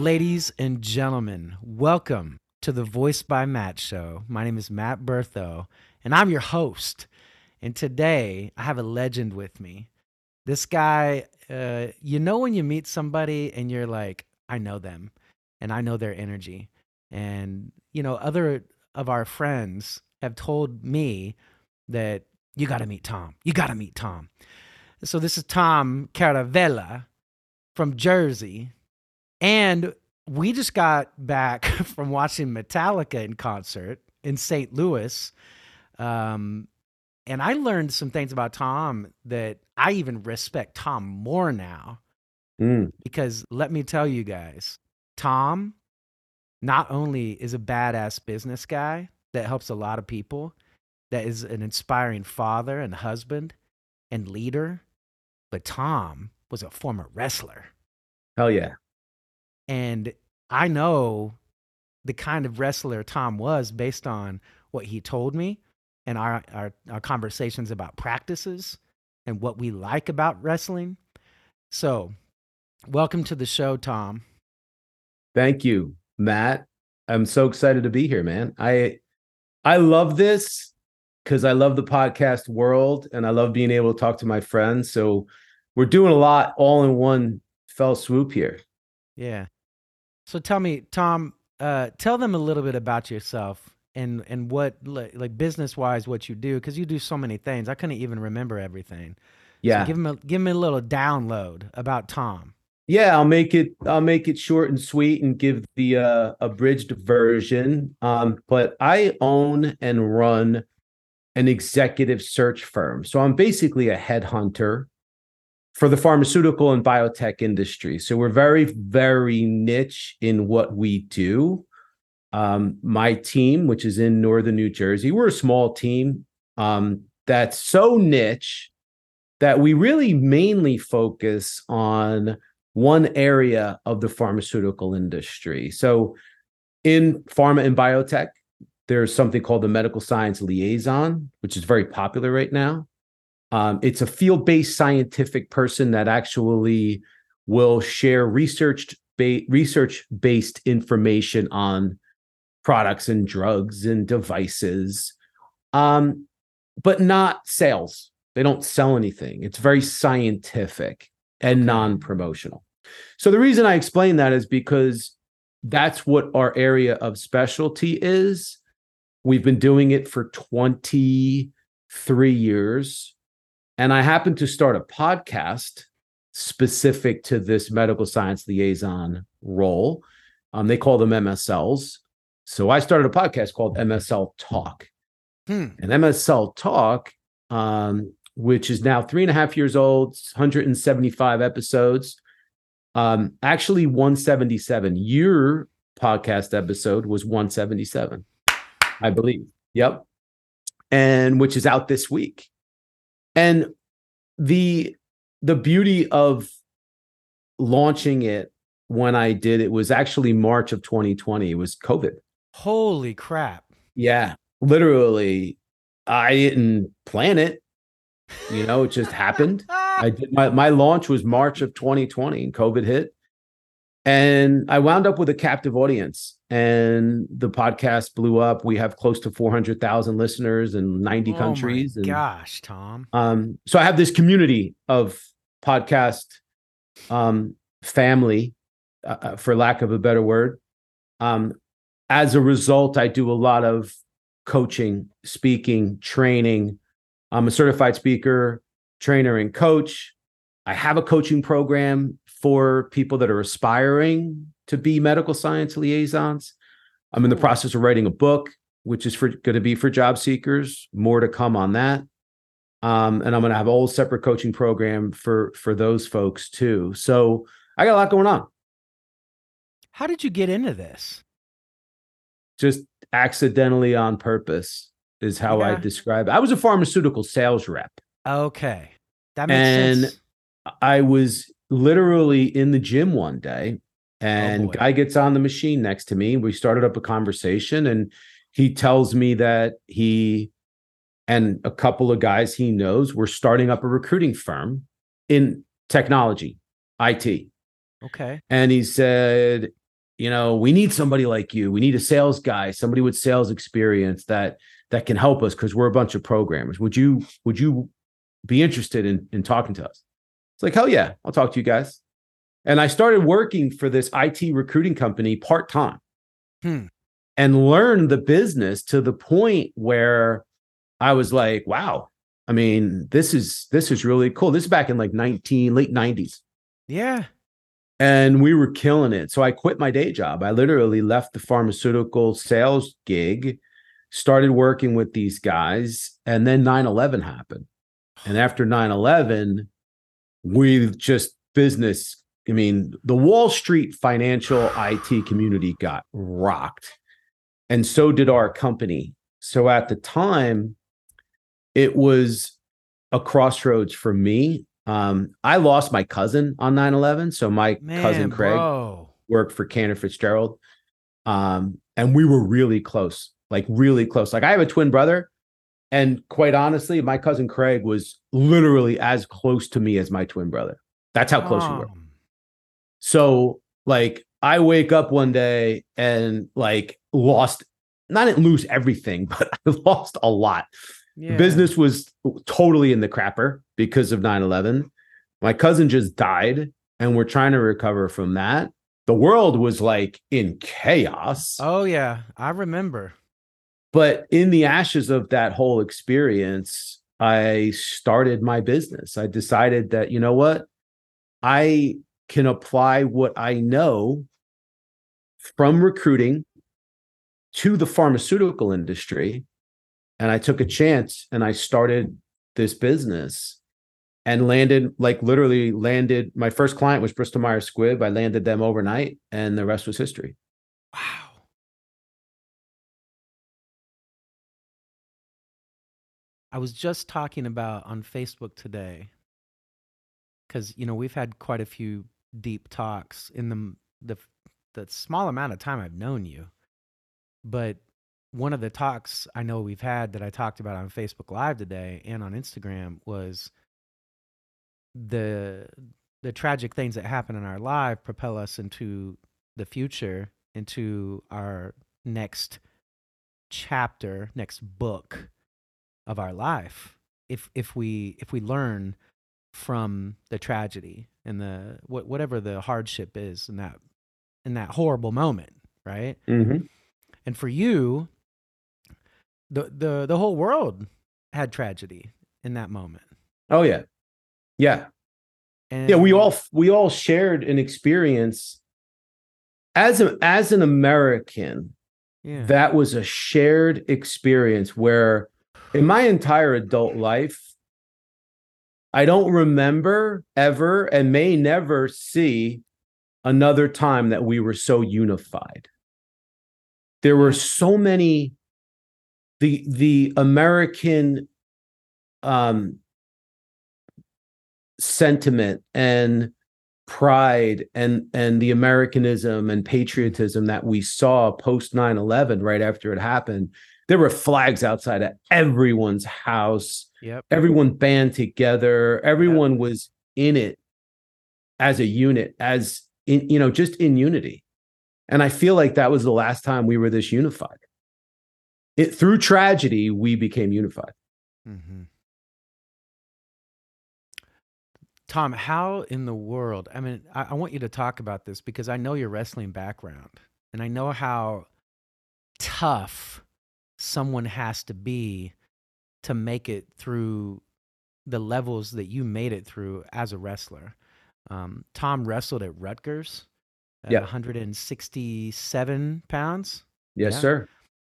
Ladies and gentlemen, welcome to the Voice by Matt show. My name is Matt Bertho, and I'm your host. And today I have a legend with me. This guy, uh, you know, when you meet somebody and you're like, I know them and I know their energy. And, you know, other of our friends have told me that you got to meet Tom. You got to meet Tom. So this is Tom Caravela from Jersey. And we just got back from watching Metallica in concert in St. Louis. Um, and I learned some things about Tom that I even respect Tom more now. Mm. Because let me tell you guys, Tom not only is a badass business guy that helps a lot of people, that is an inspiring father and husband and leader, but Tom was a former wrestler. Hell yeah. And I know the kind of wrestler Tom was based on what he told me and our, our, our conversations about practices and what we like about wrestling. So, welcome to the show, Tom. Thank you, Matt. I'm so excited to be here, man. I I love this because I love the podcast world and I love being able to talk to my friends. So we're doing a lot all in one fell swoop here. Yeah. So tell me, Tom, uh, tell them a little bit about yourself and and what like, business wise what you do because you do so many things. I couldn't even remember everything. Yeah. So give me a, give me a little download about Tom. Yeah, I'll make it I'll make it short and sweet and give the uh abridged version. Um but I own and run an executive search firm. So I'm basically a headhunter for the pharmaceutical and biotech industry. So we're very very niche in what we do. Um my team which is in northern New Jersey, we're a small team um that's so niche that we really mainly focus on one area of the pharmaceutical industry. So, in pharma and biotech, there's something called the medical science liaison, which is very popular right now. Um, it's a field based scientific person that actually will share research ba- research based information on products and drugs and devices, um, but not sales. They don't sell anything. It's very scientific and non-promotional. So the reason I explain that is because that's what our area of specialty is. We've been doing it for 23 years. And I happened to start a podcast specific to this medical science liaison role. Um, they call them MSLs. So I started a podcast called MSL Talk. Hmm. And MSL Talk um, which is now three and a half years old, 175 episodes. Um, actually 177. Your podcast episode was 177, I believe. Yep. And which is out this week. And the the beauty of launching it when I did it was actually March of 2020. It was COVID. Holy crap. Yeah. Literally, I didn't plan it. You know, it just happened. I did my my launch was March of 2020 and COVID hit. And I wound up with a captive audience and the podcast blew up. We have close to 400,000 listeners in 90 oh countries. And, gosh, Tom. Um, so I have this community of podcast um, family, uh, uh, for lack of a better word. Um, as a result, I do a lot of coaching, speaking, training, I'm a certified speaker, trainer, and coach. I have a coaching program for people that are aspiring to be medical science liaisons. I'm in the process of writing a book, which is for going to be for job seekers. More to come on that. Um, and I'm going to have a whole separate coaching program for for those folks too. So I got a lot going on. How did you get into this? Just accidentally on purpose is how I describe it. I was a pharmaceutical sales rep. Okay. That makes And sense. I was literally in the gym one day oh, and boy. guy gets on the machine next to me. We started up a conversation and he tells me that he and a couple of guys he knows were starting up a recruiting firm in technology, IT. Okay. And he said, you know, we need somebody like you. We need a sales guy, somebody with sales experience that that can help us because we're a bunch of programmers. Would you would you be interested in in talking to us?" It's like, "Hell yeah, I'll talk to you guys." And I started working for this IT recruiting company part time. Hmm. And learned the business to the point where I was like, wow, I mean, this is this is really cool. This is back in like 19 late 90s. Yeah. And we were killing it. So I quit my day job. I literally left the pharmaceutical sales gig, started working with these guys, and then 9/11 happened. And after 9/11, we just business I mean, the Wall Street financial IT community got rocked. And so did our company. So at the time, it was a crossroads for me. Um, I lost my cousin on 9 11. So my Man, cousin Craig bro. worked for Cantor Fitzgerald. Um, and we were really close, like really close. Like I have a twin brother. And quite honestly, my cousin Craig was literally as close to me as my twin brother. That's how close we were. So like I wake up one day and like lost not didn't lose everything, but I lost a lot. yeah. Business was totally in the crapper because of 9/11. My cousin just died and we're trying to recover from that. The world was like in chaos. Oh yeah, I remember. But in the ashes of that whole experience, I started my business. I decided that, you know what? I can apply what I know from recruiting to the pharmaceutical industry. And I took a chance and I started this business and landed, like literally landed. My first client was Bristol Myers Squibb. I landed them overnight and the rest was history. Wow. I was just talking about on Facebook today because you know we've had quite a few deep talks in the the the small amount of time I've known you, but one of the talks I know we've had that I talked about on Facebook Live today and on Instagram was the the tragic things that happen in our life propel us into the future, into our next chapter, next book of our life. If if we if we learn from the tragedy and the what whatever the hardship is in that in that horrible moment, right? Mm-hmm. And for you, the the the whole world had tragedy in that moment. Oh yeah, yeah. And yeah we all we all shared an experience as a as an american yeah. that was a shared experience where in my entire adult life i don't remember ever and may never see another time that we were so unified. There were so many the the american um sentiment and pride and and the americanism and patriotism that we saw post 9-11 right after it happened there were flags outside of everyone's house Yep. everyone band together everyone was in it as a unit as in you know just in unity and i feel like that was the last time we were this unified it through tragedy we became unified Mm-hmm. Tom, how in the world? I mean, I, I want you to talk about this because I know your wrestling background and I know how tough someone has to be to make it through the levels that you made it through as a wrestler. Um, Tom wrestled at Rutgers at Yeah. 167 pounds. yes Yeah. sir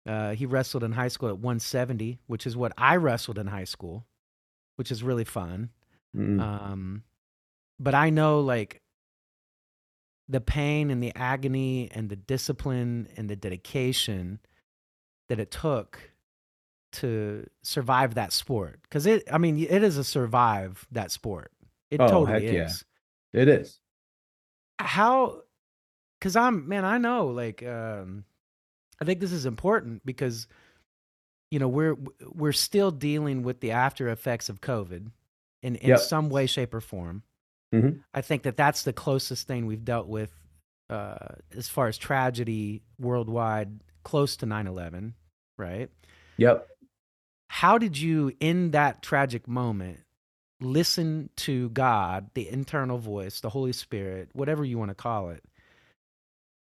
Uh, he wrestled in high school at 170, which is what I wrestled in high school, which is really fun. Mm. Um, but I know like the pain and the agony and the discipline and the dedication that it took to survive that sport. Because it, I mean, it is a survive that sport. It Oh, totally heck yeah. is. it is How? Because I'm man, I know like um, I think this is important because you know we're we're still dealing with the after effects of COVID in in Yep. some way, shape, or form. Mhm. I think that that's the closest thing we've dealt with uh, as far as tragedy worldwide, close to 9/11, right? Yep. How did you, in that tragic moment, listen to God, the internal voice, the Holy Spirit, whatever you want to call it?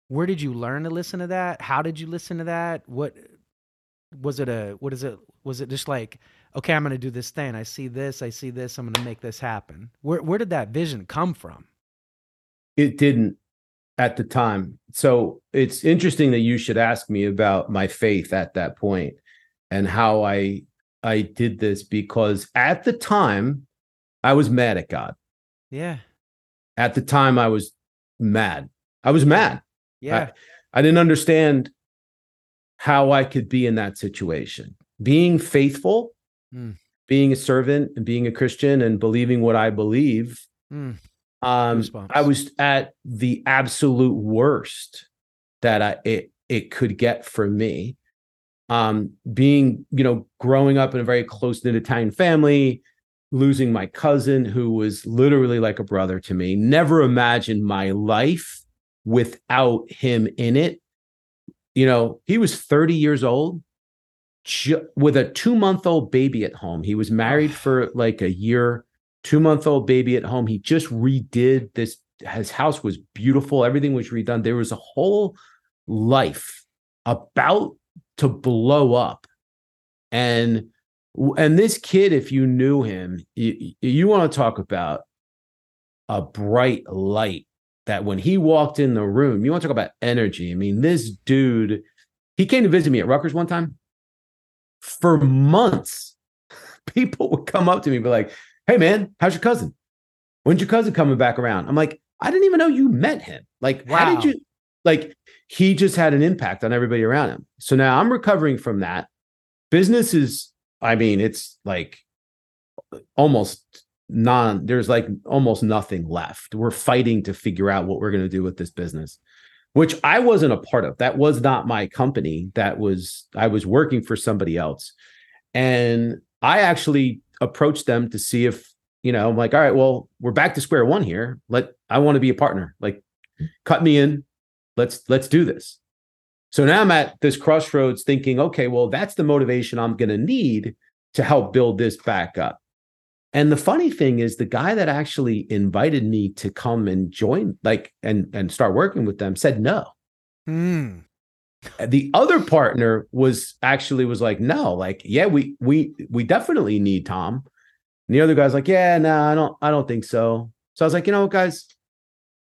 Where did you learn to listen to that? How did you listen to that? What was it a what is it was it just like okay i'm going to do this thing i see this i see this i'm going to make this happen where where did that vision come from It didn't at the time. So it's interesting that you should ask me about my faith at that point and how I I did this because at the time I was mad at God. yeah At the time I was mad. I was mad. yeah I didn't understand how I could be in that situation. Being faithful, Mm. being a servant and being a Christian and believing what I believe Mm. Um Goosebumps. i was at the absolute worst that i it it could get for me. Um being you know growing up in a very close knit italian family losing my cousin who was literally like a brother to me never imagined my life without him in it. You know he was 30 years old ju- with a 2 month old baby at home. He was married for like a year two month old baby at home. He just redid this. His house was beautiful. Everything was redone. There was a whole life about to blow up. And and this kid, if you knew him, you, you want to talk about a bright light that when he walked in the room, you want to talk about energy. I mean, this dude, he came to visit me at Rutgers one time. For months, people would come up to me and be like, hey man, how's your cousin? When's your cousin coming back around? I'm like, I didn't even know you met him. Like, how did you like he just had an impact on everybody around him. So now I'm recovering from that. Business is, I mean, it's like almost non, there's like almost nothing left. We're fighting to figure out what we're going to do with this business, which I wasn't a part of. That was not my company. That was, I was working for somebody else. And I actually approached them to see if, you know, I'm like, all right, well, we're back to square one here. Let I want to be a partner. Like, cut me in. Let's let's do this. So now I'm at this crossroads thinking, okay, well, that's the motivation I'm going to need to help build this back up. And the funny thing is the guy that actually invited me to come and join like and and start working with them said no. Mm. The other partner was actually was like, no, like, yeah, we we we definitely need Tom. And the other guy's like, yeah, no, I don't, I don't think so. So I was like, you know, what, guys,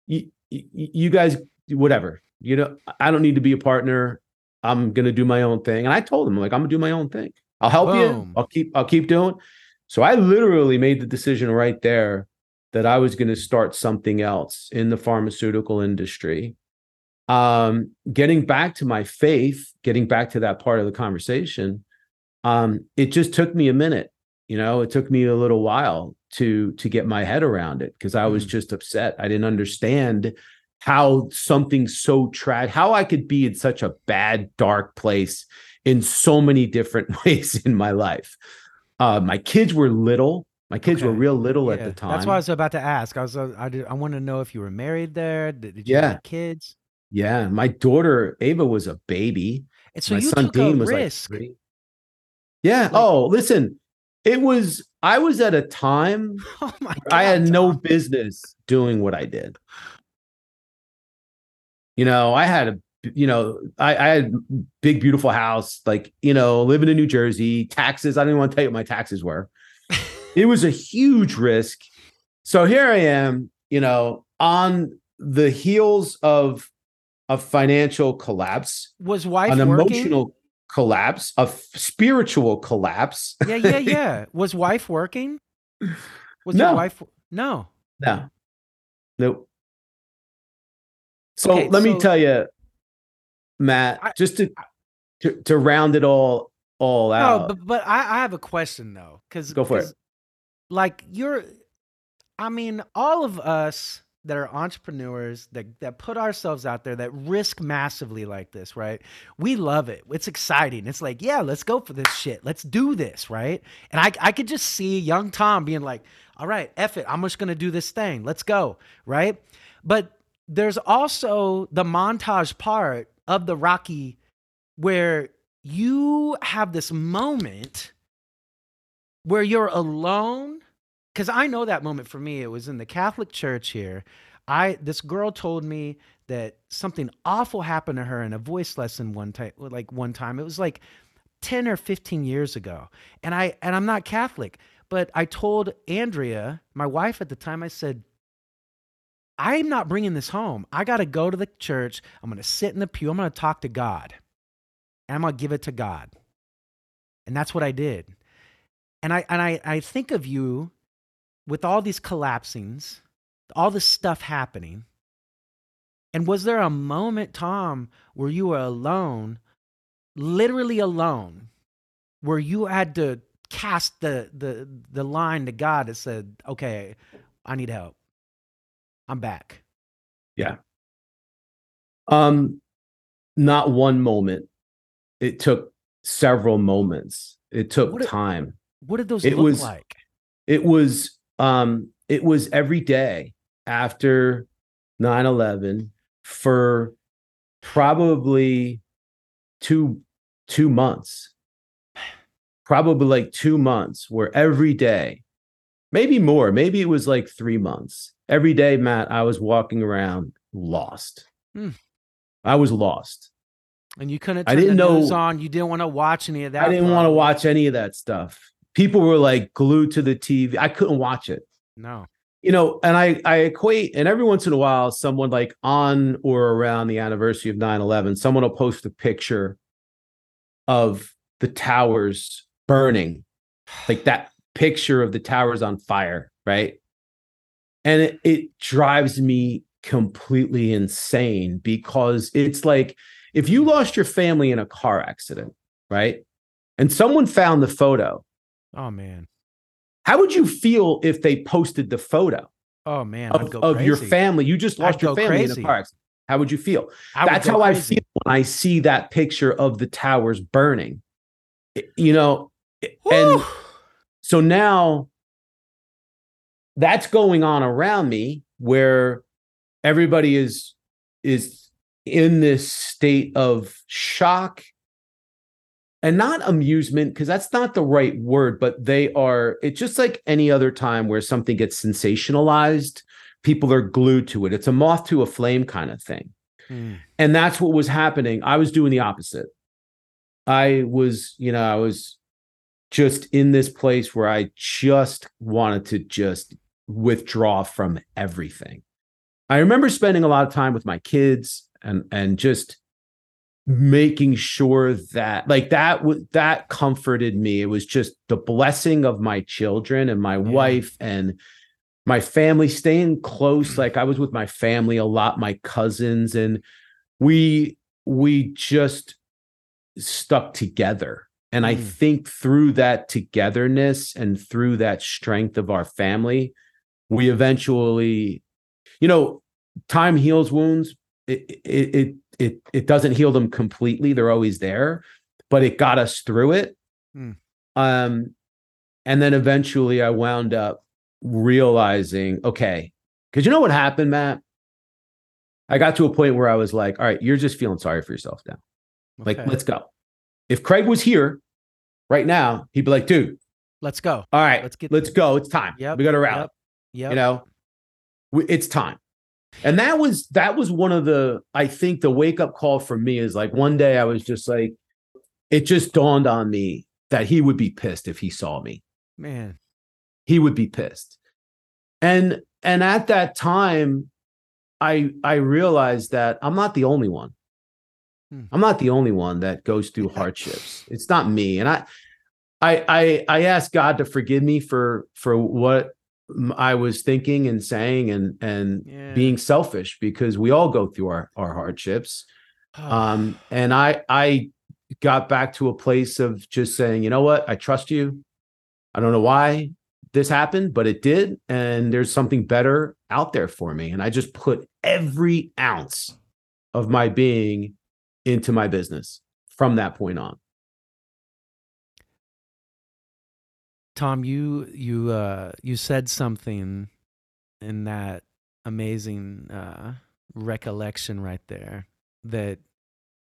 you you, you guys, whatever. You know, I don't need to be a partner. I'm gonna do my own thing. And I told him, like, I'm gonna do my own thing. I'll help you. I'll keep, I'll keep doing. So I literally made the decision right there that I was gonna start something else in the pharmaceutical industry um getting back to my faith getting back to that part of the conversation um it just took me a minute you know it took me a little while to to get my head around it because i was Mm. just upset i didn't understand how something so tragic how i could be in such a bad dark place in so many different ways in my life uh my kids were little my kids were real little at the time That's why I was about to ask. I was uh, I did, I want to know if you were married there. Did, did you Yeah. have kids? Yeah my daughter ava was a baby And so my you son took Dean a was risk. like. Yeah. Like- oh, listen, it was. I was at a time oh my god! I had no business doing what I did. You know, I had a. You know, I, I had big, beautiful house, like you know, living in New Jersey. Taxes. I don't even want to tell you what my taxes were. it was a huge risk. So here I am, you know, on the heels of a financial collapse Was wife an working? emotional collapse, a f- spiritual collapse. Yeah, yeah, yeah. Was wife working? Was No. your wife? No. No, nope. So Okay, let me tell you, Matt, I- just to, to to round it all all No, out. but but I, I have a question though, because Go for it. Like you're, I mean, all of us that are entrepreneurs that that put ourselves out there that risk massively like this, right? We love it. It's exciting. It's like, yeah, let's go for this shit. Let's do this, right? And I I could just see young Tom being like, all right, F it, I'm just gonna do this thing. Let's go, right? But there's also the montage part of the Rocky where you have this moment where you're alone because I know that moment for me. It was in the Catholic Church here. I this girl told me that something awful happened to her in a voice lesson one time. Like one time, it was like ten or fifteen years ago, and I and I'm not Catholic, but I told Andrea, my wife at the time, I said. I'm not bringing this home. I got to go to the church. I'm going to sit in the pew. I'm going to talk to God. And I'm going to give it to God. And that's what I did. And I and I, I think of you with all these collapsings, all this stuff happening, and was there a moment, Tom, where you were alone, literally alone, where you had to cast the the the line to God that said, "Okay, I need help. I'm back." Yeah. Um, not one moment. It took several moments. It took What did- time. What did those It look was- like? It was um it was every day after 9/11 for probably two two months. Probably like 2 months where every day maybe more, maybe it was like 3 months. Every day, Matt, I was walking around lost. Hmm. I was lost. And you couldn't I didn't the news know- on. You didn't want to watch any of that. I didn't want to watch any of that stuff. People were like glued to the TV. I couldn't watch it. No. you know, and I I equate, and every once in a while, someone like on or around the anniversary of 9-11, someone will post a picture of the towers burning, like that picture of the towers on fire, right? And it, it drives me completely insane because it's like if you lost your family in a car accident, right? And someone found the photo, Oh man. how would you feel if they posted the photo? Oh man. I'd of, go of your family. You just lost I'd your family in crazy. a car accident. How would you feel? Would That's how I feel when I see that picture of the towers burning. You know, and so now that's going on around me where everybody is is in this state of shock and not amusement because that's not the right word but they are it's just like any other time where something gets sensationalized people are glued to it. It's a moth to a flame kind of thing. Mm. and that's what was happening. I was doing the opposite. I was you know i was just in this place where i just wanted to just withdraw from everything. I remember spending a lot of time with my kids and and just making sure that like that w- that comforted me. It was just the blessing of my children and my wife and my family staying close. Like i was with my family a lot my cousins and we we just stuck together. And i Mm. think through that togetherness and through that strength of our family we eventually you know time heals wounds. It it it it, it doesn't heal them completely they're always there but it got us through it. Mm. um and then eventually i wound up realizing okay because you know what happened matt? I got to a point where i was like all right you're just feeling sorry for yourself now. Like let's go. If craig was here right now he'd be like dude let's go. all right Let's get- let's go. It's time. Yeah, we got to rally. Yep. Yep. you know? We, it's time and that was that was one of the i think the wake up call for me is like one day i was just like it just dawned on me that he would be pissed if he saw me. Man. he would be pissed. And and at that time i i realized that i'm not the only one. Hmm. i'm not the only one that goes through hardships. It's not me. And i i i i asked god to forgive me for for what i was thinking and saying and and Yeah. being selfish because we all go through our our hardships. Um and i i got back to a place of just saying you know what? I trust you. I don't know why this happened but it did and there's something better out there for me. And i just put every ounce of my being into my business from that point on Tom, you you uh you said something in that amazing uh recollection right there that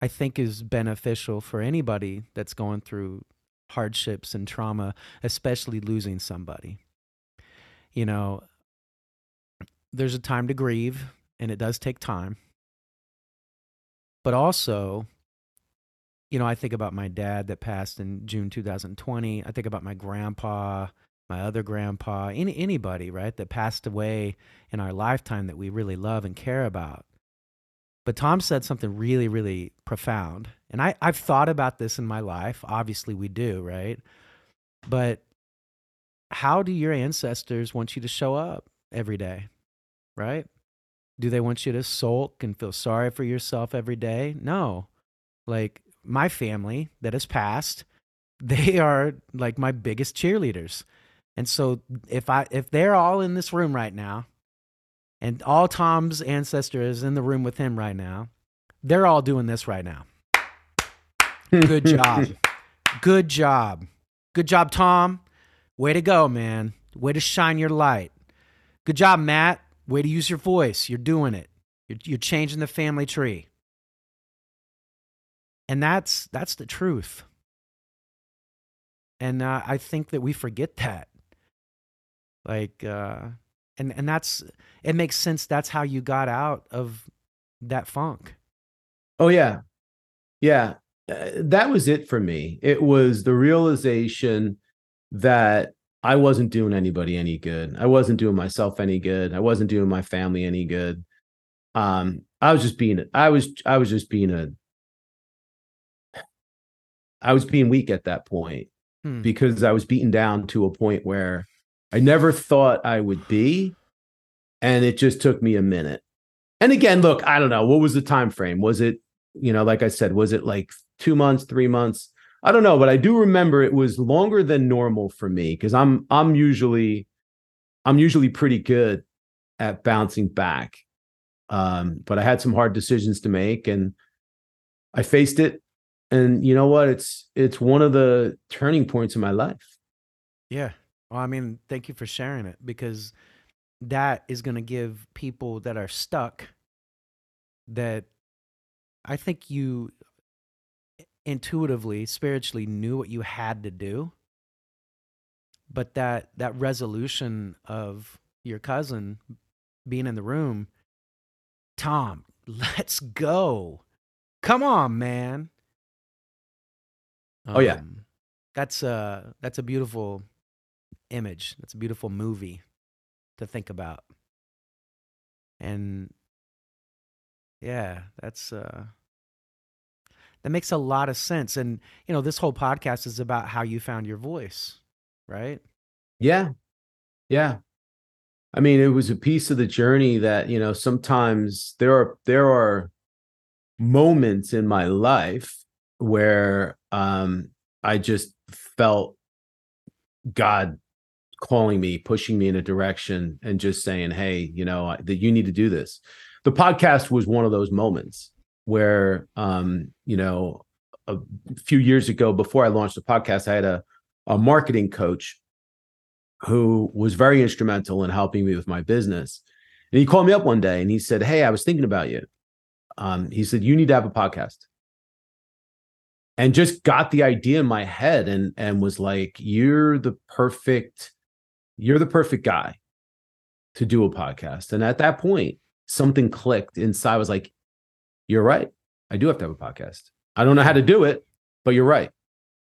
I think is beneficial for anybody that's going through hardships and trauma, especially losing somebody. You know, there's a time to grieve, and it does take time. But also, you know, I think about my dad that passed in June 2020. I think about my grandpa, my other grandpa, any anybody, right, that passed away in our lifetime that we really love and care about. But Tom said something really, really profound. And I, I've thought about this in my life. Obviously, we do, right? But how do your ancestors want you to show up every day, right? Do they want you to sulk and feel sorry for yourself every day? No. Like my family that has passed, they are like my biggest cheerleaders. And so if I if they're all in this room right now, and all Tom's ancestor is in the room with him right now. They're all doing this right now. Good job. Good job. Good job, Tom. Way to go, man. Way to shine your light. Good job, Matt. Way to use your voice. You're doing it. You're, you're changing the family tree. And that's that's the truth. And uh, I think that we forget that. Like, uh, and and that's it makes sense that's how you got out of that funk. Oh yeah. Yeah. Uh, that was it for me. It was the realization that i wasn't doing anybody any good. I wasn't doing myself any good. I wasn't doing my family any good. Um i was just being i was i was just being a i was being weak at that point hmm. because i was beaten down to a point where I never thought I would be. And it just took me a minute. And again, look, I don't know. What was the time frame? Was it, you know, like I said, was it like two months, three months? I don't know, but I do remember it was longer than normal for me because I'm I'm usually I'm usually pretty good at bouncing back. Um, but I had some hard decisions to make and I faced it. And you know what? It's it's one of the turning points in my life. Yeah. Well, I mean, thank you for sharing it because that is going to give people that are stuck that I think you intuitively, spiritually knew what you had to do. But that that resolution of your cousin being in the room, Tom, let's go. Come on, man. Oh yeah. Um, that's a that's a beautiful image. That's a beautiful movie to think about. And yeah, that's uh that makes a lot of sense. And you know, this whole podcast is about how you found your voice, right? Yeah. Yeah. I mean, it was a piece of the journey that, you know, sometimes there are there are moments in my life where um I just felt God calling me, pushing me in a direction, and just saying, "Hey, you know that you need to do this." The podcast was one of those moments where, um, you know, a few years ago, before I launched the podcast, I had a a marketing coach who was very instrumental in helping me with my business. And he called me up one day and he said, "Hey, I was thinking about you." Um, he said, "You need to have a podcast." And just got the idea in my head and and was like you're the perfect you're the perfect guy to do a podcast. And at that point, something clicked inside. I was like, you're right. I do have to have a podcast. I don't know how to do it, but you're right.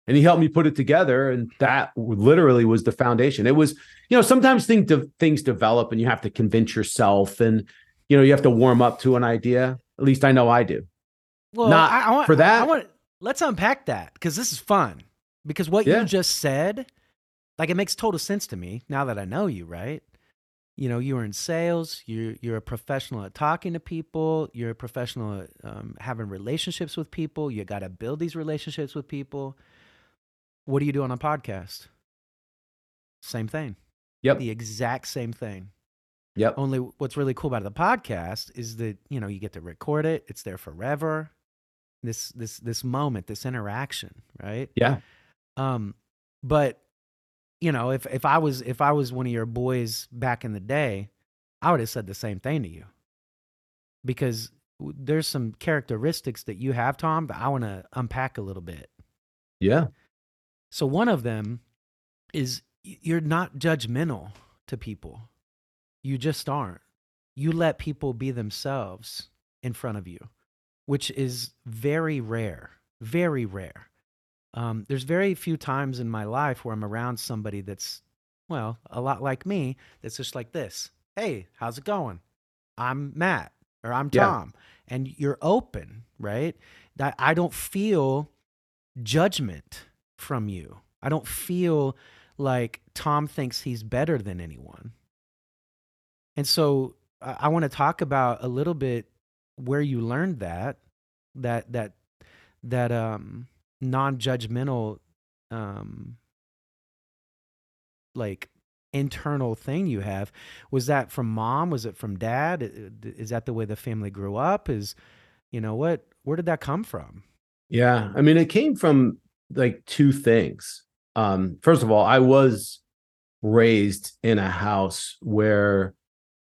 And he helped me put it together. And that literally was the foundation. It was, you know, sometimes things, de- things develop and you have to convince yourself and, you know, you have to warm up to an idea. At least I know I do. Well, Not I, I want, for that. I want, let's unpack that because this is fun. Because what yeah. you just said like it makes total sense to me now that I know you, right? You know, you are in sales. You're you're a professional at talking to people. You're a professional at um, having relationships with people. You got to build these relationships with people. What do you do on a podcast? Same thing. Yep. The exact same thing. Yep. Only what's really cool about the podcast is that you know you get to record it. It's there forever. This this this moment, this interaction, right? Yeah. Um, but you know, if if I was if I was one of your boys back in the day, I would have said the same thing to you. because there's some characteristics that you have, Tom, that I want to unpack a little bit. Yeah. So one of them is you're not judgmental to people. You just aren't. You let people be themselves in front of you, which is very rare, very rare. Um, there's very few times in my life where I'm around somebody that's, well, a lot like me, that's just like this. Hey, how's it going? I'm Matt or I'm Yeah. Tom. And you're open, right? That I don't feel judgment from you. I don't feel like Tom thinks he's better than anyone. And so I, I want to talk about a little bit where you learned that, that that that um non-judgmental um like internal thing you have was that from mom was it from dad is that the way the family grew up is you know what where did that come from Yeah. I mean, it came from like two things. Um, first of all, I was raised in a house where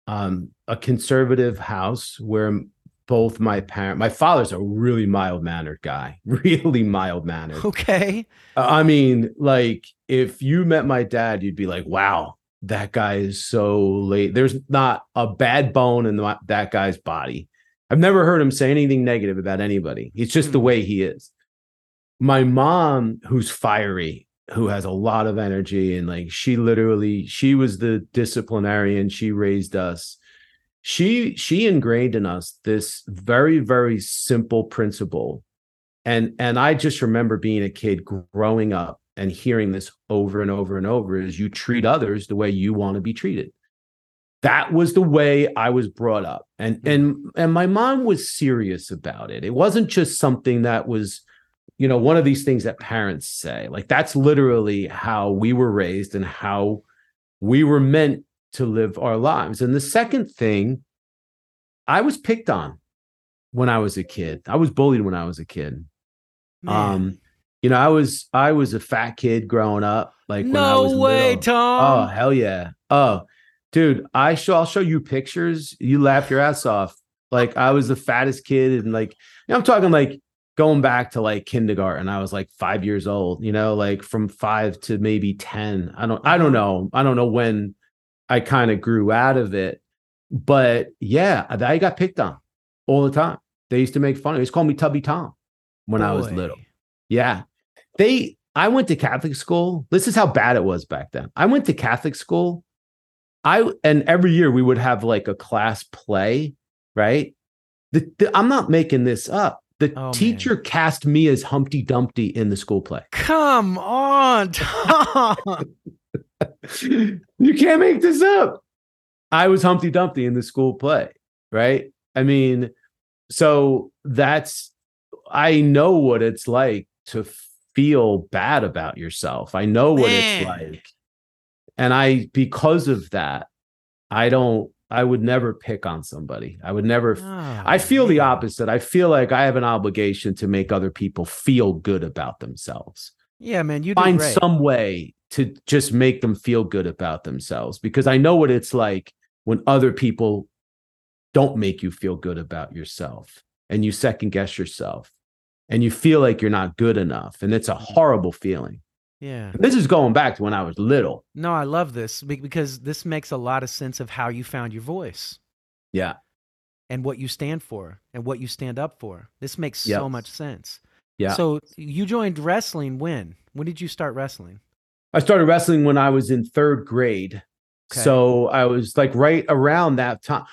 um a conservative house where both my parents my father's a really mild mannered guy, really mild mannered. okay I mean, like if you met my dad, you'd be like, "Wow, that guy is so late." There's not a bad bone in the, that guy's body. I've never heard him say anything negative about anybody. It's just the Hmm. way he is. My mom, who's fiery, who has a lot of energy, and like she literally, she was the disciplinarian. She raised us. She she ingrained in us this very very simple principle. And and i just remember being a kid growing up and hearing this over and over and over is you treat others the way you want to be treated. That was the way i was brought up. And hmm. and and my mom was serious about it. It wasn't just something that was you know one of these things that parents say. Like that's literally how we were raised and how we were meant to live our lives and the second thing i was picked on when i was a kid i was bullied when i was a kid Man. um, you know, I was I was a fat kid growing up. Like when I was no way little. Oh hell yeah! Oh, dude, I show I'll show you pictures. You laugh your ass off. Like I was the fattest kid, and like you know, I'm talking like going back to like kindergarten. I was like five years old. You know, like from five to maybe ten. I don't I don't know. I don't know when I kind of grew out of it, but yeah, I got picked on all the time. They used to make fun of me. They used to call me Tubby Tom when I was little. Yeah. They I went to Catholic school. This is how bad it was back then. I went to Catholic school. I and every year we would have like a class play, right? The, the- I'm not making this up. The Oh, man. teacher cast me as Humpty Dumpty in the school play. come on tom you can't make this up. I was Humpty Dumpty in the school play, right? I mean, so that's I know what it's like to feel bad about yourself. I know what it's like. And I because of that, I don't I would never pick on somebody. I would never Oh, I feel the opposite. I feel like I have an obligation to make other people feel good about themselves yeah man you find great. some way to just make them feel good about themselves because I know what it's like when other people don't make you feel good about yourself and you second guess yourself and you feel like you're not good enough and it's a horrible feeling. yeah This is going back to when I was little. no i love this because this makes a lot of sense of how you found your voice Yeah. and what you stand for and what you stand up for. This makes so much sense. Yeah. So you joined wrestling when? When did you start wrestling? I started wrestling when I was in 3rd grade. Okay. So I was like right around that time.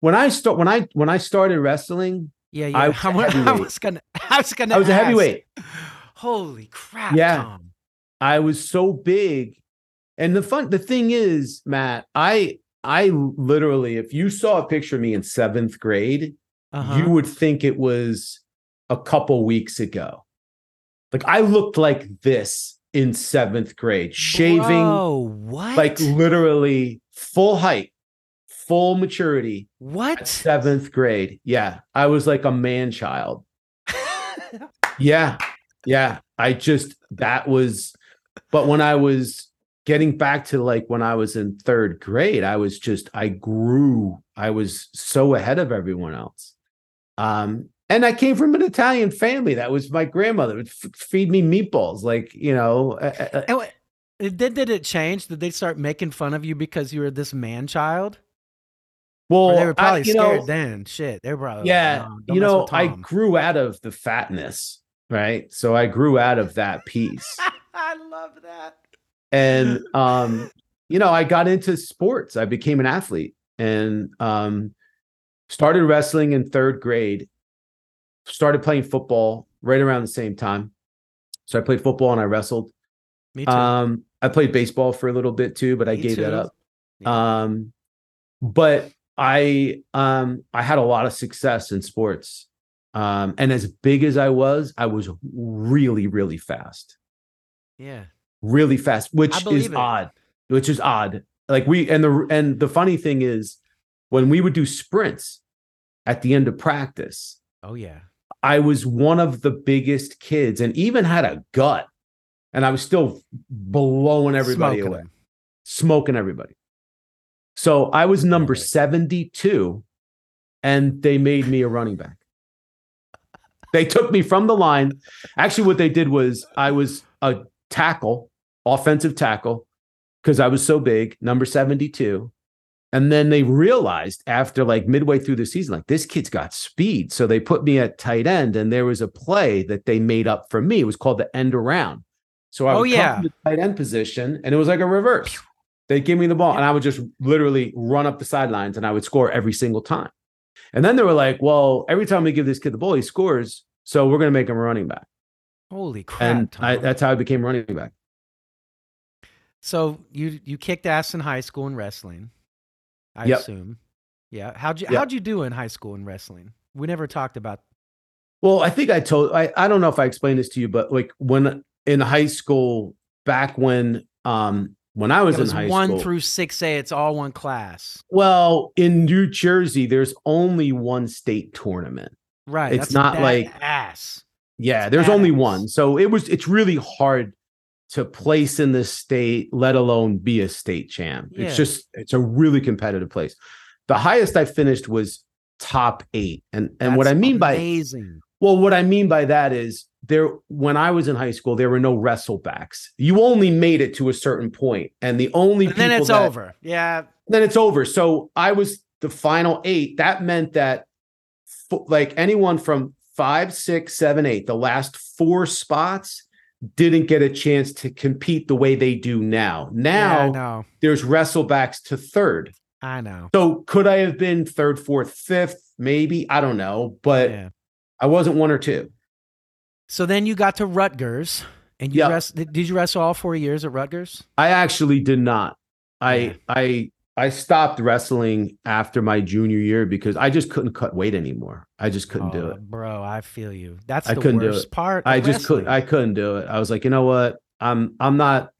When I start when I when I started wrestling, Yeah, yeah. I I, was I heavyweight. was gonna. I was gonna. I was a heavyweight. Holy crap! Yeah. Tom. I was so big. And the fun the thing is, Matt, I I literally, if you saw a picture of me in seventh grade, Uh-huh. you would think it was a couple weeks ago. Like I looked like this in seventh grade, shaving, Bro, what? like literally full height, full maturity what? seventh grade. Yeah. I was like a man child. Yeah. Yeah. I just, that was, but when I was getting back to like when I was in third grade, I was just I grew. I was so ahead of everyone else. Um, and I came from an Italian family. That was my grandmother would f- feed me meatballs, like you know. Uh, and what, did did it change? Did they start making fun of you because you were this man child? Well, or they were probably I, scared know, then. Shit, they were probably yeah. Like, no, don't you know, I grew out of the fatness, right? So I grew out of that piece. I love that. and um you know i got into sports i became an athlete and um started wrestling in third grade started playing football right around the same time so i played football and i wrestled Me too. um i played baseball for a little bit too but i Me gave that up Yeah. um but i um i had a lot of success in sports um and as big as i was i was really really fast yeah. really fast, which is it. odd. Which is odd. Like we and the and the funny thing is when we would do sprints at the end of practice, Oh yeah. I was one of the biggest kids and even had a gut. And I was still blowing everybody Smoking away, smoking everybody. So I was number 72 and they made me a running back. They took me from the line. Actually, what they did was I was a tackle, offensive tackle, because I was so big, number 72. And then they realized after like midway through the season, like this kid's got speed. So they put me at tight end, and there was a play that they made up for me. It was called the end around. So I Oh, yeah. come to the tight end position, and it was like a reverse. They give me the ball, and I would just literally run up the sidelines, and I would score every single time. And then they were like, "Well, every time we give this kid the ball, he scores. So we're going to make him a running back." Holy crap! and I, that's how I became running back. so you you kicked ass in high school in wrestling, I Yep. assume. Yeah. How'd you Yep. how'd you do in high school in wrestling? We never talked about. Well, I think I told I, I don't know if I explained this to you, but like when in high school, back when um when I was, was in high one school. One through six A. It's all one class. well, in New Jersey, there's only one state tournament. Right. It's not like- ass. Yeah, It's there's only one. So it was it's really hard to place in the state, let alone be a state champ. Yeah. It's just it's a really competitive place. The highest I finished was top eight. And and what I mean by. Well, what I mean by that is there when I was in high school, there were no wrestlebacks. You only made it to a certain point, and the only And then it's that- over. Yeah. Then it's over. So I was the final eight. That meant that like anyone from five, six, seven, eight, the last four spots didn't get a chance to compete the way they do now. Yeah, Now know. there's wrestlebacks to third. I know. So could I have been third, fourth, fifth? Maybe. I don't know. But Yeah. I wasn't one or two. So then you got to Rutgers, and you Yep. rest, did did you wrestle all four years at Rutgers? I actually did not. I Yeah. I I stopped wrestling after my junior year because I just couldn't cut weight anymore. I just couldn't do Oh, it. bro. I feel you. That's I the couldn't do worst it. part. I just wrestling. I couldn't do it. I was like, you know what? I'm I'm not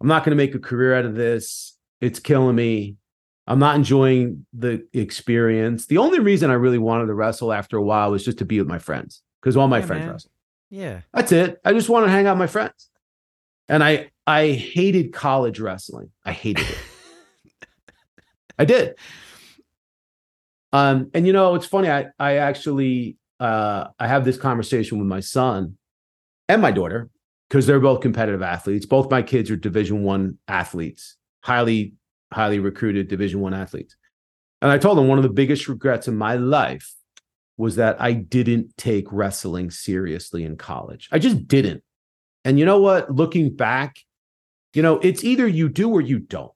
I'm not going to make a career out of this. It's killing me. I'm not enjoying the experience. The only reason I really wanted to wrestle after a while was just to be with my friends because all my Yeah, friends man. wrestle. Yeah. That's it. I just want to hang out with my friends. And I I hated college wrestling. I hated it. I did. Um, and you know, it's funny. I I actually uh I have this conversation with my son and my daughter because they're both competitive athletes. Both my kids are Division One athletes, highly highly recruited Division One athletes. And I told them one of the biggest regrets in my life was that I didn't take wrestling seriously in college. I just didn't. And you know what? Looking back, you know, it's either you do or you don't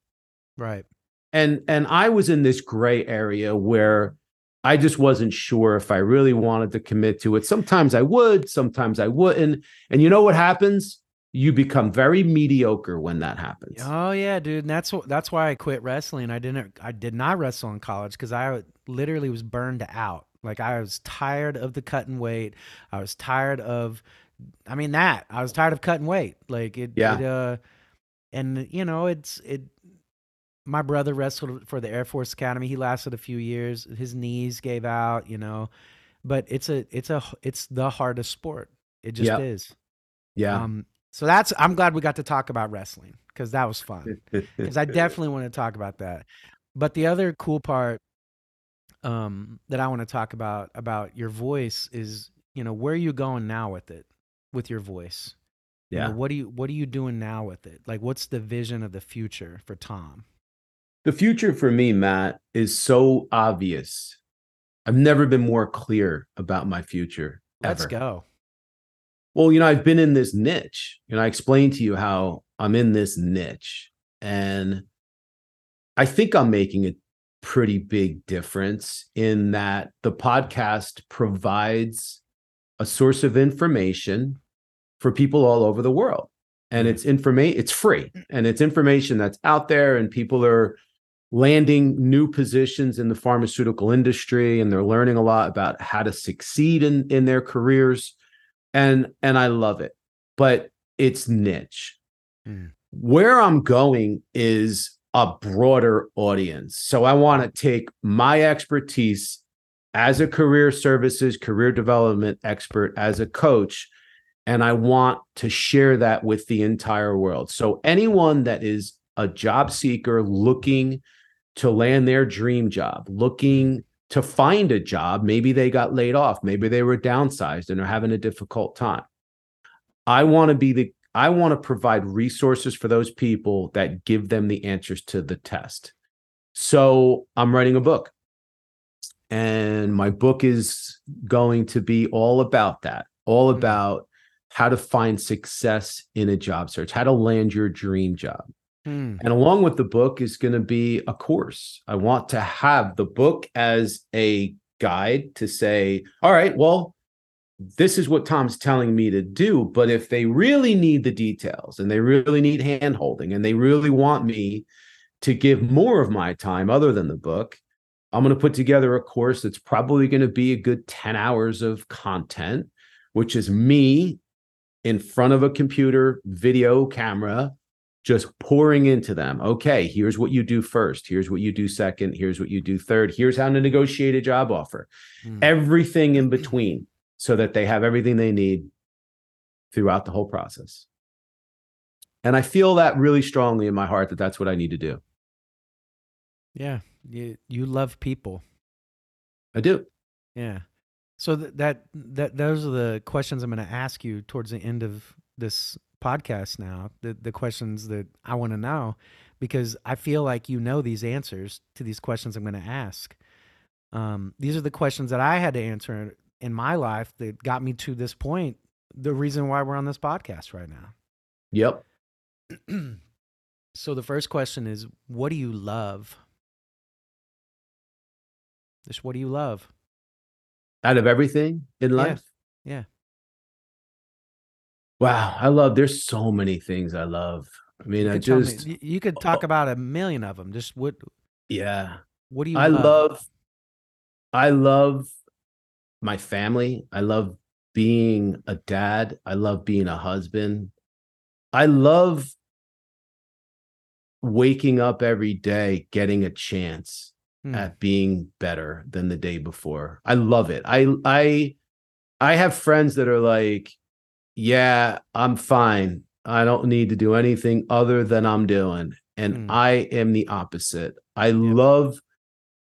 Right. And and I was in this gray area where I just wasn't sure if I really wanted to commit to it. Sometimes I would, sometimes I wouldn't. And you know what happens? You become very mediocre when that happens. Oh yeah, dude. And that's that's why I quit wrestling. I didn't. I did not wrestle in college because I literally was burned out. Like I was tired of the cutting weight. I was tired of. I mean that. I was tired of cutting weight. Like it. Yeah. It, uh, and you know it's it. My brother wrestled for the Air Force Academy. He lasted a few years. His knees gave out. You know, but it's a it's a it's the hardest sport. It just Yep. is. Yeah. Um, So that's I'm glad we got to talk about wrestling because that was fun. Because I definitely want to talk about that. But the other cool part um, that I want to talk about about your voice is, you know, where are you going now with it, with your voice? You know, Yeah. what are you What are you doing now with it? Like, what's the vision of the future for Tom? The future for me, Matt, is so obvious. I've never been more clear about my future. Let's go. Well, you know, I've been in this niche, and I explained to you how I'm in this niche, and I think I'm making a pretty big difference in that the podcast provides a source of information for people all over the world. And mm. it's information, it's free, and it's information that's out there, and people are landing new positions in the pharmaceutical industry, and they're learning a lot about how to succeed in, in their careers and and I love it, but it's niche. Mm. Where I'm going is a broader audience. So I want to take my expertise as a career services, career development expert, as a coach, and I want to share that with the entire world. So anyone that is a job seeker looking to land their dream job, looking to find a job. Maybe they got laid off. Maybe they were downsized and are having a difficult time. I want to be the I want to provide resources for those people that give them the answers to the test. So I'm writing a book. And my book is going to be all about that, all Mhm. about how to find success in a job search, how to land your dream job. Hmm. And along with the book is going to be a course. I want to have the book as a guide to say, all right, well, this is what Tom's telling me to do. But if they really need the details and they really need hand holding and they really want me to give more of my time other than the book, I'm going to put together a course that's probably going to be a good 10 hours of content, which is me in front of a computer, video camera, just pouring into them. Okay, here's what you do first. Here's what you do second. Here's what you do third. Here's how to negotiate a job offer. Hmm. Everything in between so that they have everything they need throughout the whole process. And I feel that really strongly in my heart that that's what I need to do. Yeah, you you love people. I do. Yeah. So th- that that those are the questions I'm going to ask you towards the end of this podcast now. The the questions that I want to know because I feel like you know these answers to these questions I'm going to ask. Um, these are the questions that I had to answer in my life that got me to this point. The reason why we're on this podcast right now. Yep. so the first question is, what do you love? Just what do you love? Out of everything in Yeah. life. Yeah. Wow. I love, there's so many things I love. I mean, You I tell me- just, you could talk about a million of them. Just what yeah. what do you I love? love I love my family. I love being a dad. I love being a husband. I love waking up every day getting a chance Hmm. at being better than the day before. I love it. I I I have friends that are like, "Yeah, I'm fine. I don't need to do anything other than I'm doing." And Hmm. I am the opposite. I love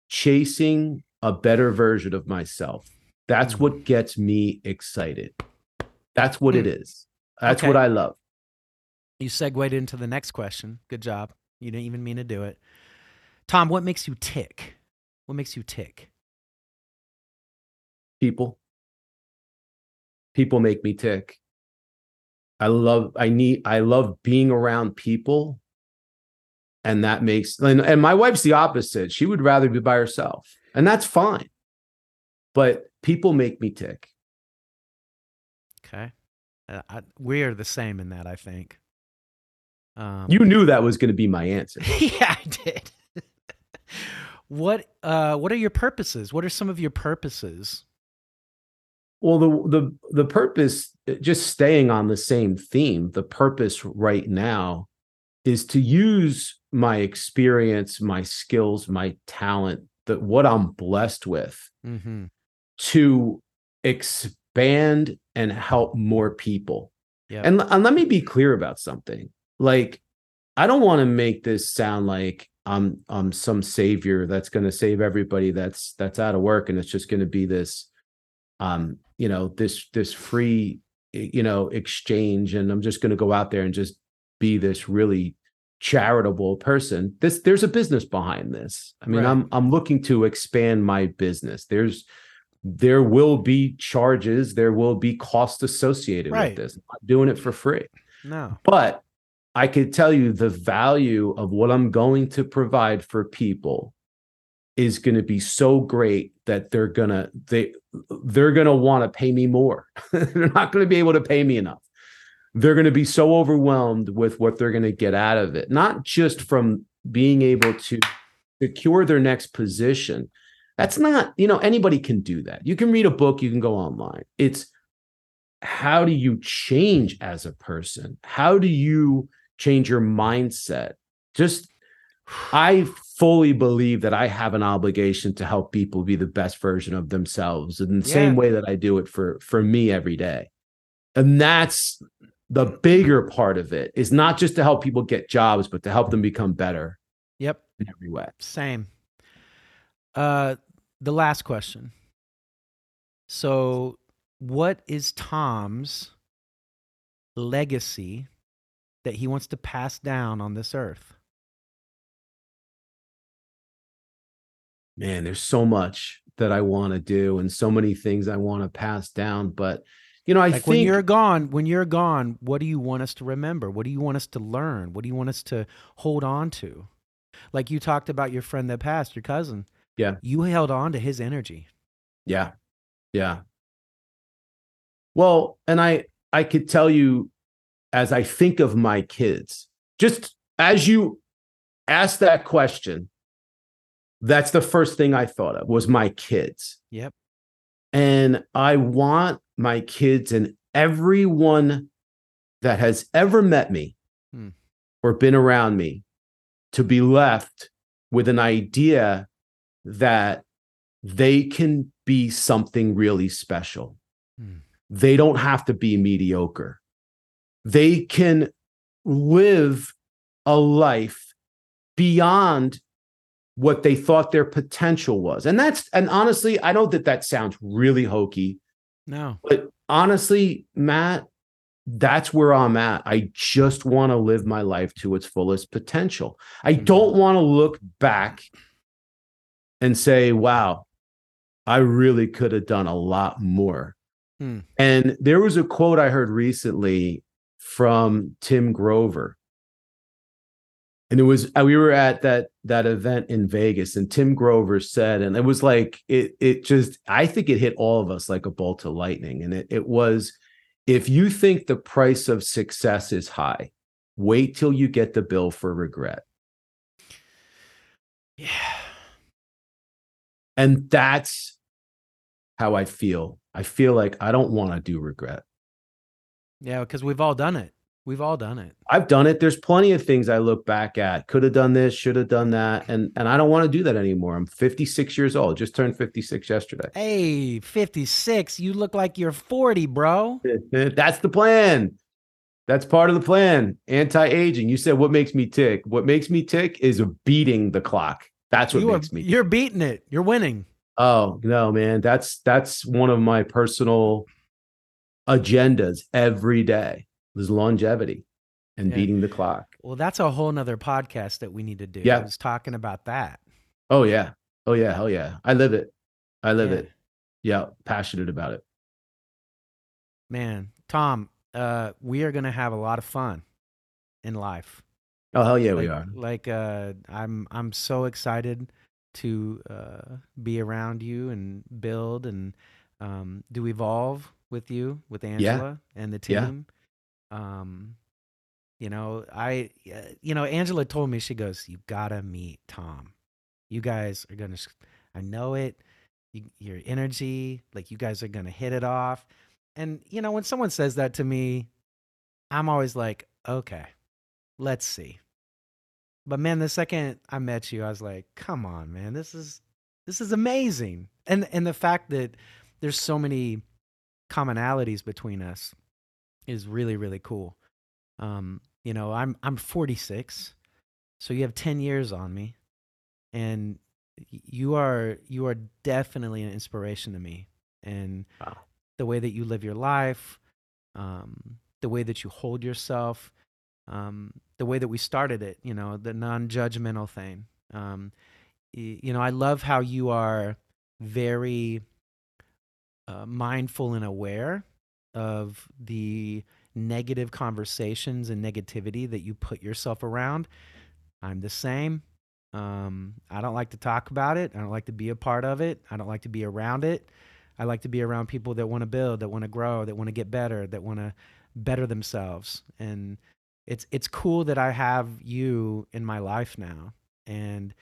chasing a better version of myself. That's Mm. what gets me excited. That's what it Mm. is. That's Okay. what I love. You segued into the next question. Good job. You didn't even mean to do it. Tom, what makes you tick? What makes you tick? people people make me tick i love i need i love being around people and that makes and, and my wife's the opposite she would rather be by herself and that's fine but people make me tick Okay. Uh, I, we're the same in that, I think. Um, you knew that was going to be my answer yeah, I did. what uh what are your purposes? What are some of your purposes? Well the the the purpose just staying on the same theme the purpose right now is to use my experience my skills my talent that what i'm blessed with Mm-hmm. to expand and help more people Yeah. And, and let me be clear about something. Like, I don't want to make this sound like I'm I'm some savior that's going to save everybody that's that's out of work and it's just going to be this um you know this this free you know exchange and I'm just going to go out there and just be this really charitable person. This there's a business behind this. I mean, Right. I'm I'm looking to expand my business. There's there will be charges, there will be costs associated Right. with this. I'm not doing it for free. No. But I could tell you the value of what I'm going to provide for people is going to be so great that they're going to they they're going to want to pay me more. they're not going to be able to pay me enough. They're going to be so overwhelmed with what they're going to get out of it, not just from being able to secure their next position. That's not, you know, anybody can do that. You can read a book, you can go online. It's how do you change as a person? How do you change your mindset? Just, I fully believe that I have an obligation to help people be the best version of themselves in the same way that I do it for for me every day. And that's the bigger part of it is not just to help people get jobs, but to help them become better Yep. in every way. Same. Uh, the last question. So, what is Tom's legacy that he wants to pass down on this earth? Man, there's so much that I want to do and so many things I want to pass down. But you know, I like when think you're gone, when you're gone, what do you want us to remember? What do you want us to learn? What do you want us to hold on to? Like you talked about your friend that passed, your cousin. Yeah. You held on to his energy. Yeah. Yeah. Well, and I I could tell you as I think of my kids, just as you ask that question, that's the first thing I thought of was my kids. Yep. And I want my kids and everyone that has ever met me Hmm. or been around me to be left with an idea that they can be something really special. Hmm. They don't have to be mediocre. They can live a life beyond what they thought their potential was. And that's, and honestly, I know that that sounds really hokey, No. but honestly, Matt, that's where I'm at. I just want to live my life to its fullest potential. I Mhm. don't want to look back and say, wow, I really could have done a lot more. Hmm. And there was a quote I heard recently from Tim Grover. And it was uh, we were at that that event in Vegas, and Tim Grover said, and it was like it it just I think it hit all of us like a bolt of lightning. And it it was if you think the price of success is high, wait till you get the bill for regret. Yeah. And that's how I feel. I feel like I don't want to do regret. Yeah, because we've all done it. We've all done it. I've done it. There's plenty of things I look back at. Could have done this, should have done that. And and I don't want to do that anymore. I'm 56 years old. Just turned 56 yesterday. Hey, 56. You look like you're 40, bro. That's the plan. That's part of the plan. Anti-aging. You said what makes me tick. What makes me tick is beating the clock. That's what you are, makes me. you're beating it. You're winning. Oh no, man. That's that's one of my personal agendas every day. Is longevity and Yeah. beating the clock. Well, that's a whole nother podcast that we need to do. Yeah. I was talking about that. Oh yeah. Oh yeah. Hell yeah. I live it. I live Yeah. it. Yeah. Passionate about it. Man, Tom, uh, we are gonna have a lot of fun in life. Oh hell yeah, like, we are. Like uh I'm I'm so excited to uh be around you and build and um do evolve with you with Angela and the Yeah. Um you know, I uh, you know, Angela told me she goes, "You got to meet Tom. You guys are to I know it. You, your energy, like you guys are to hit it off." And you know, when someone says that to me, I'm always like, "Okay. Let's see." But man, the second I met you, I was like, "Come on, man. This is this is amazing." And and the fact that there's so many commonalities between us is really really cool. Um, you know, I'm I'm 46, so you have 10 years on me, and you are you are definitely an inspiration to me. And Wow. the way that you live your life, um, the way that you hold yourself, um, the way that we started it, you know, the non-judgmental thing. Um, y- you know, I love how you are very uh, mindful and aware of the negative conversations and negativity that you put yourself around. I'm the same. Um, I don't like to talk about it. I don't like to be a part of it. I don't like to be around it. I like to be around people that want to build, that want to grow, that want to get better, that want to better themselves. And it's it's cool that I have you in my life now. And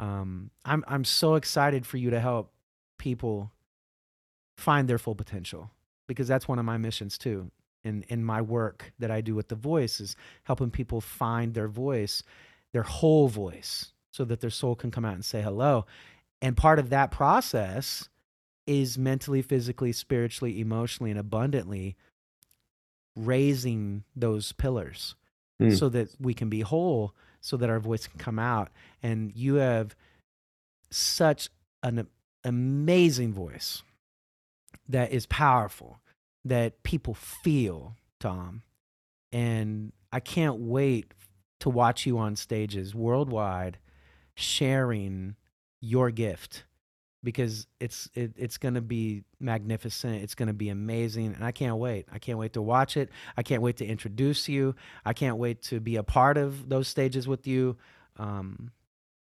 um, I'm I'm so excited for you to help people find their full potential because that's one of my missions too. In in my work that I do with the voice is helping people find their voice, their whole voice, so that their soul can come out and say hello. And part of that process is mentally, physically, spiritually, emotionally, and abundantly raising those pillars Hmm. so that we can be whole, so that our voice can come out. And you have such an amazing voice that is powerful, that people feel, Tom. And I can't wait to watch you on stages worldwide sharing your gift because it's it, it's going to be magnificent. It's going to be amazing. And i can't wait. I can't wait to watch it. I can't wait to introduce you. I can't wait to be a part of those stages with you um,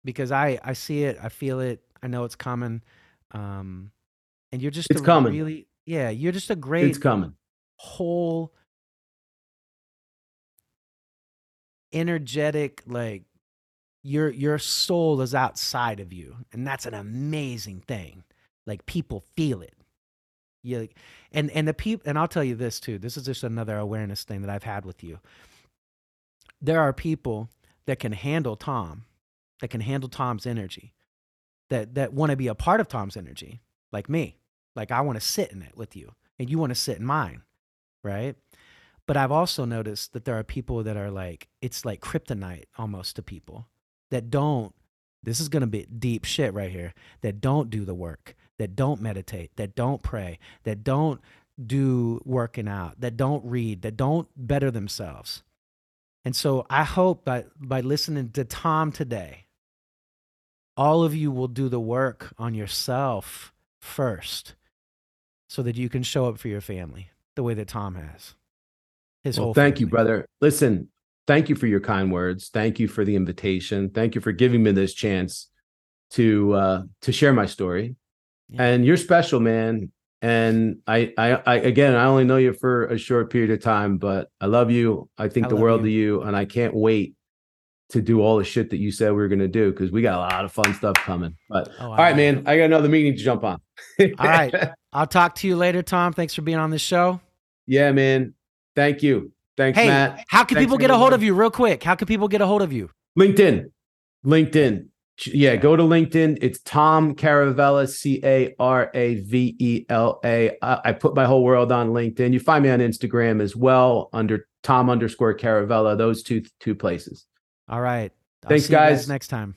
because i i see it. I feel it. I know it's coming. Um, and you're just It's a coming. really yeah you're just a great It's coming. whole energetic like your your soul is outside of you and that's an amazing thing like people feel it you and and the people and I'll tell you this too this is just another awareness thing that I've had with you there are people that can handle Tom that can handle Tom's energy that that want to be a part of Tom's energy like me. Like I want to sit in it with you and you want to sit in mine right? But I've also noticed that there are people that are like it's like kryptonite almost to people that don't this is going to be deep shit right here that don't do the work that don't meditate that don't pray that don't do working out that don't read that don't better themselves. And so i hope by by listening to tom today all of you will do the work on yourself first so that you can show up for your family the way that tom has his Well, whole thank you, brother. Listen, thank you for your kind words. Thank you for the invitation. Thank you for giving me this chance to uh to share my story. Yeah. And you're special, man. And I, I, I, again, I only know you for a short period of time, but I love you. I think I the world you. of you, and I can't wait to do all the shit that you said we were going to do because we got a lot of fun stuff coming. But Oh, all right, know. man, I got another meeting to jump on. All right. I'll talk to you later, Tom. Thanks for being on the show. yeah, man. Thank you. Thanks, Hey, Matt. how can Thanks, people get a hold of you real quick? How can people get a hold of you? LinkedIn. LinkedIn. Yeah, go to LinkedIn. It's Tom Caravela, C A R A V E L A. I put my whole world on LinkedIn. You find me on Instagram as well under Tom underscore Caravela. Those two two places. All right. I'll Thanks, guys guys. next time.